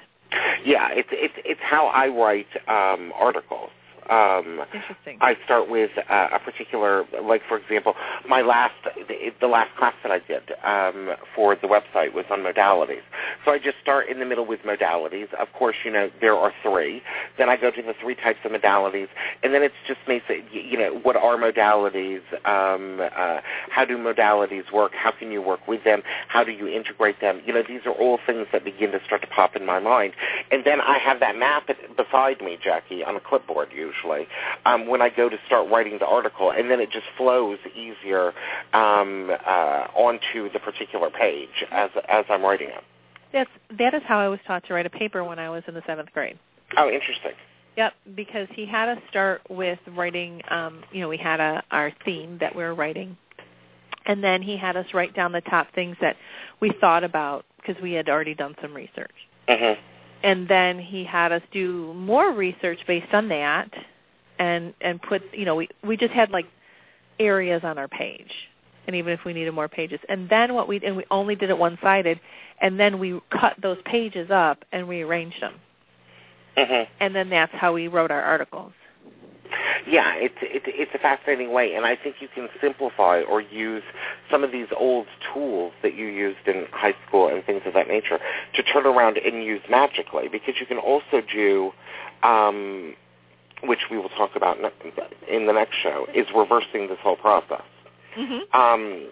Yeah, it's it's it's how I write um, articles. Um, Interesting. I start with uh, a particular, like for example, my last, the, the last class that I did um, for the website was on modalities. So I just start in the middle with modalities. Of course, you know there are three. Then I go to the three types of modalities, and then it's just it, you know, what are modalities? Um, uh, how do modalities work? How can you work with them? How do you integrate them? You know, these are all things that begin to start to pop in my mind. And then I have that map beside me, Jacki, on a clipboard usually, um, when I go to start writing the article, and then it just flows easier um, uh, onto the particular page as as I'm writing it. That's that is how I was taught to write a paper when I was in the seventh grade. Oh, interesting. Yep, because he had us start with writing. Um, you know, we had a our theme that we were writing, and then he had us write down the top things that we thought about because we had already done some research. Mm-hmm. And then he had us do more research based on that, and and put you know we we just had like areas on our page, and even if we needed more pages, and then what we and we only did it one sided, and then we cut those pages up and rearranged them, Mm-hmm. and then that's how we wrote our articles. Yeah, it's it's it's a fascinating way, and I think you can simplify or use some of these old tools that you used in high school and things of that nature to turn around and use magically, because you can also do, um, which we will talk about in the next show, is reversing this whole process. Mm-hmm. Um,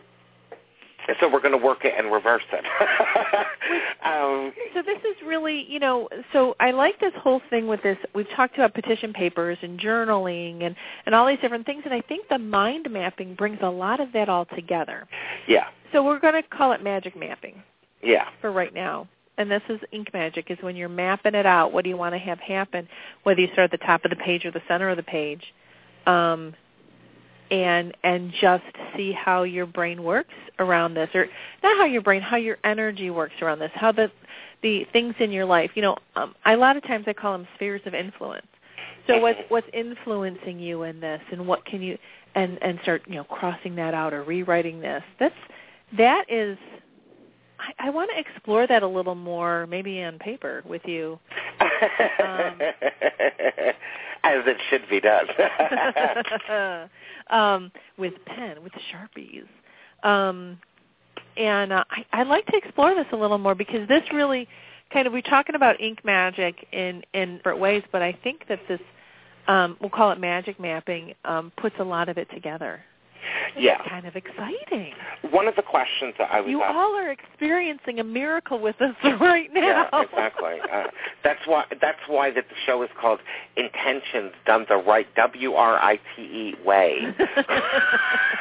so we're going to work it and reverse it. um, So this is really, you know, so I like this whole thing with this. We've talked about petition papers and journaling and and all these different things, and I think the mind mapping brings a lot of that all together. yeah, So we're going to call it magic mapping yeah, for right now. And this is ink magic is when you're mapping it out. What do you want to have happen? Whether you start at the top of the page or the center of the page, um, and and just see how your brain works around this, or not how your brain, how your energy works around this, how the the things in your life. You know, um, I, a lot of times I call them spheres of influence. So what's what's influencing you in this, and what can you and and start you know crossing that out or rewriting this. That's that is. I, I want to explore that a little more, maybe on paper with you. Um, as it should be done. um, with pen, with sharpies. Um, and uh, I, I'd like to explore this a little more because this really kind of we're talking about ink magic in in different ways, but I think that this um, we'll call it magic mapping um, puts a lot of it together. Yeah. It's kind of exciting. One of the questions that I was You all are experiencing a miracle with us right now. yeah, exactly. Uh, that's why that's why that the show is called Intentions Done the Right W R I T E way.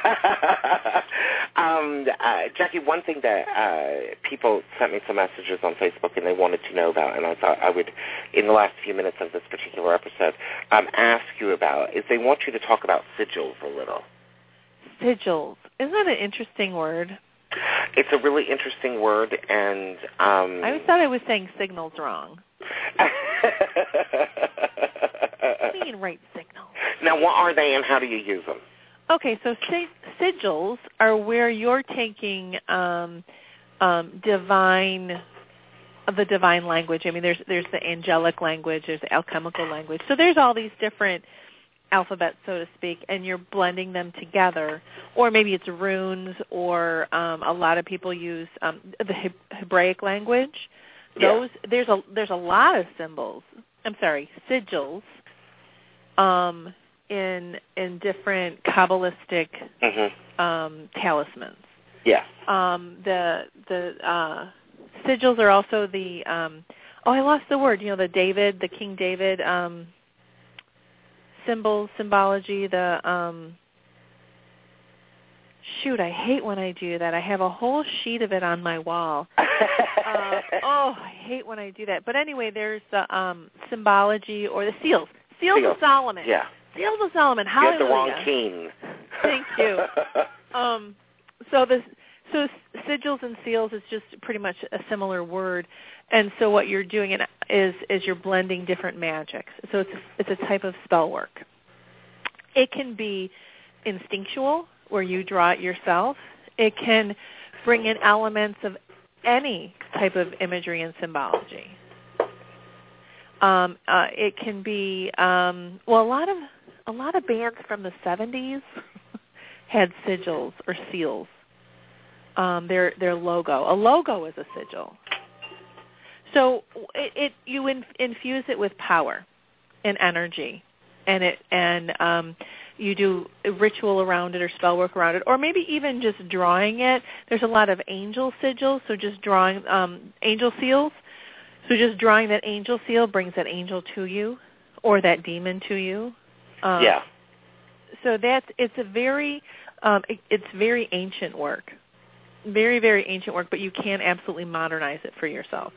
um, uh, Jacki, one thing that uh, people sent me some messages on Facebook and they wanted to know about, and I thought I would, in the last few minutes of this particular episode, um, ask you about is they want you to talk about sigils a little. Sigils. Isn't that an interesting word? It's a really interesting word, and um, I always thought I was saying signals wrong. What do you mean right signals? now, what are they, and how do you use them? Okay, so sig- sigils are where you're taking um, um, divine, the divine language. I mean, there's there's the angelic language, there's the alchemical language. So there's all these different alphabets, so to speak, and you're blending them together. Or maybe it's runes, or um, a lot of people use um, the He- Hebraic language. Yeah. Those there's a there's a lot of symbols. I'm sorry, sigils. Um, in in different kabbalistic hmm um, talismans. Yes. Um, the the uh, sigils are also the um, oh I lost the word. You know the David, the King David um, symbols, symbology. The um, shoot, I hate when I do that. I have a whole sheet of it on my wall. Uh, oh, I hate when I do that. But anyway, there's the um, symbology or the seals. Seals, Seals. of Solomon. yeah. Seals of Solomon. You Hallelujah. the wrong king. Thank you. Um, so the so sigils and seals is just pretty much a similar word, and so what you're doing is is you're blending different magics. So it's it's a type of spell work. It can be instinctual, where you draw it yourself. It can bring in elements of any type of imagery and symbology. Um, uh, it can be um, well a lot of a lot of bands from the 70s had sigils or seals. Um, their their logo. A logo is a sigil. So it, it you in, infuse it with power and energy, and it and um, you do a ritual around it or spell work around it, or maybe even just drawing it. There's a lot of angel sigils, so just drawing um, angel seals. So just drawing that angel seal brings that angel to you, or that demon to you. Um, yeah. So that's it's a very um, it, it's very ancient work, very very ancient work, but you can absolutely modernize it for yourself.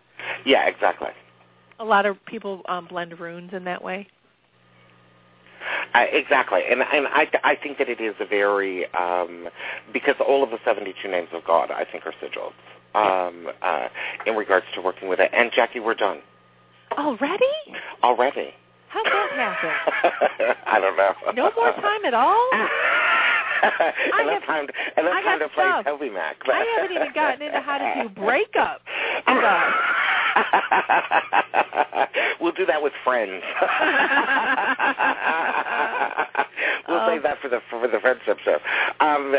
Yeah, exactly. A lot of people um, blend runes in that way. Uh, exactly, and and I I think that it is a very um, because all of the seventy two names of God I think are sigils um, uh, in regards to working with it. And Jacki, we're done. Already? Already. How'd that happen? I don't know. No more time at all. enough have, time. To, enough time to play TobyMac. I haven't even gotten into how to do breakup. we'll do that with friends. we'll oh. save that for the for the friendship show. Um,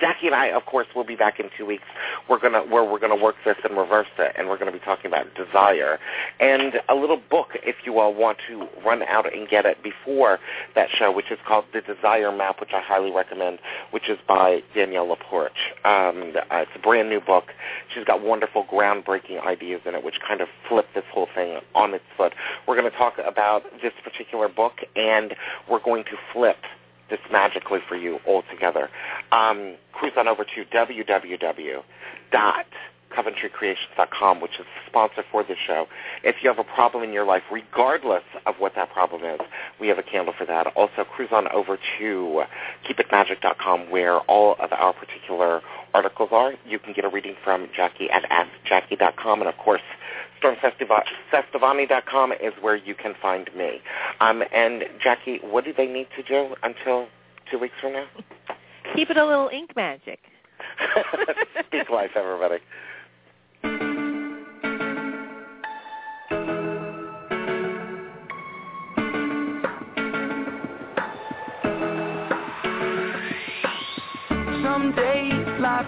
Jacki and I, of course, will be back in two weeks. We're gonna where we're gonna work this and reverse it, and we're gonna be talking about desire and a little book if you all want to run out and get it before that show, which is called The Desire Map, which I highly recommend, which is by Danielle LaPorte. Um, uh, it's a brand new book. She's got wonderful, groundbreaking ideas in it, which kind of flip this whole thing on its foot. We're going to talk about this particular book, and we're going to flip this magically for you altogether. Um, cruise on over to www.coventrycreations.com, which is the sponsor for this show. If you have a problem in your life, regardless of what that problem is, we have a candle for that. Also, cruise on over to keepitmagic.com, where all of our particular articles are. You can get a reading from Jacki at askjackie.com, and of course, stormcestavani.com is where you can find me. Um, and Jacki, what do they need to do until two weeks from now? Keep it a little ink magic. Speak life, everybody.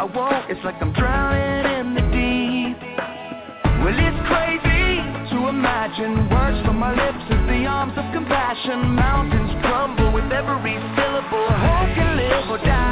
It's like I'm drowning in the deep. Well, it's crazy to imagine words from my lips as the arms of compassion. Mountains crumble with every syllable. Hope can live or die.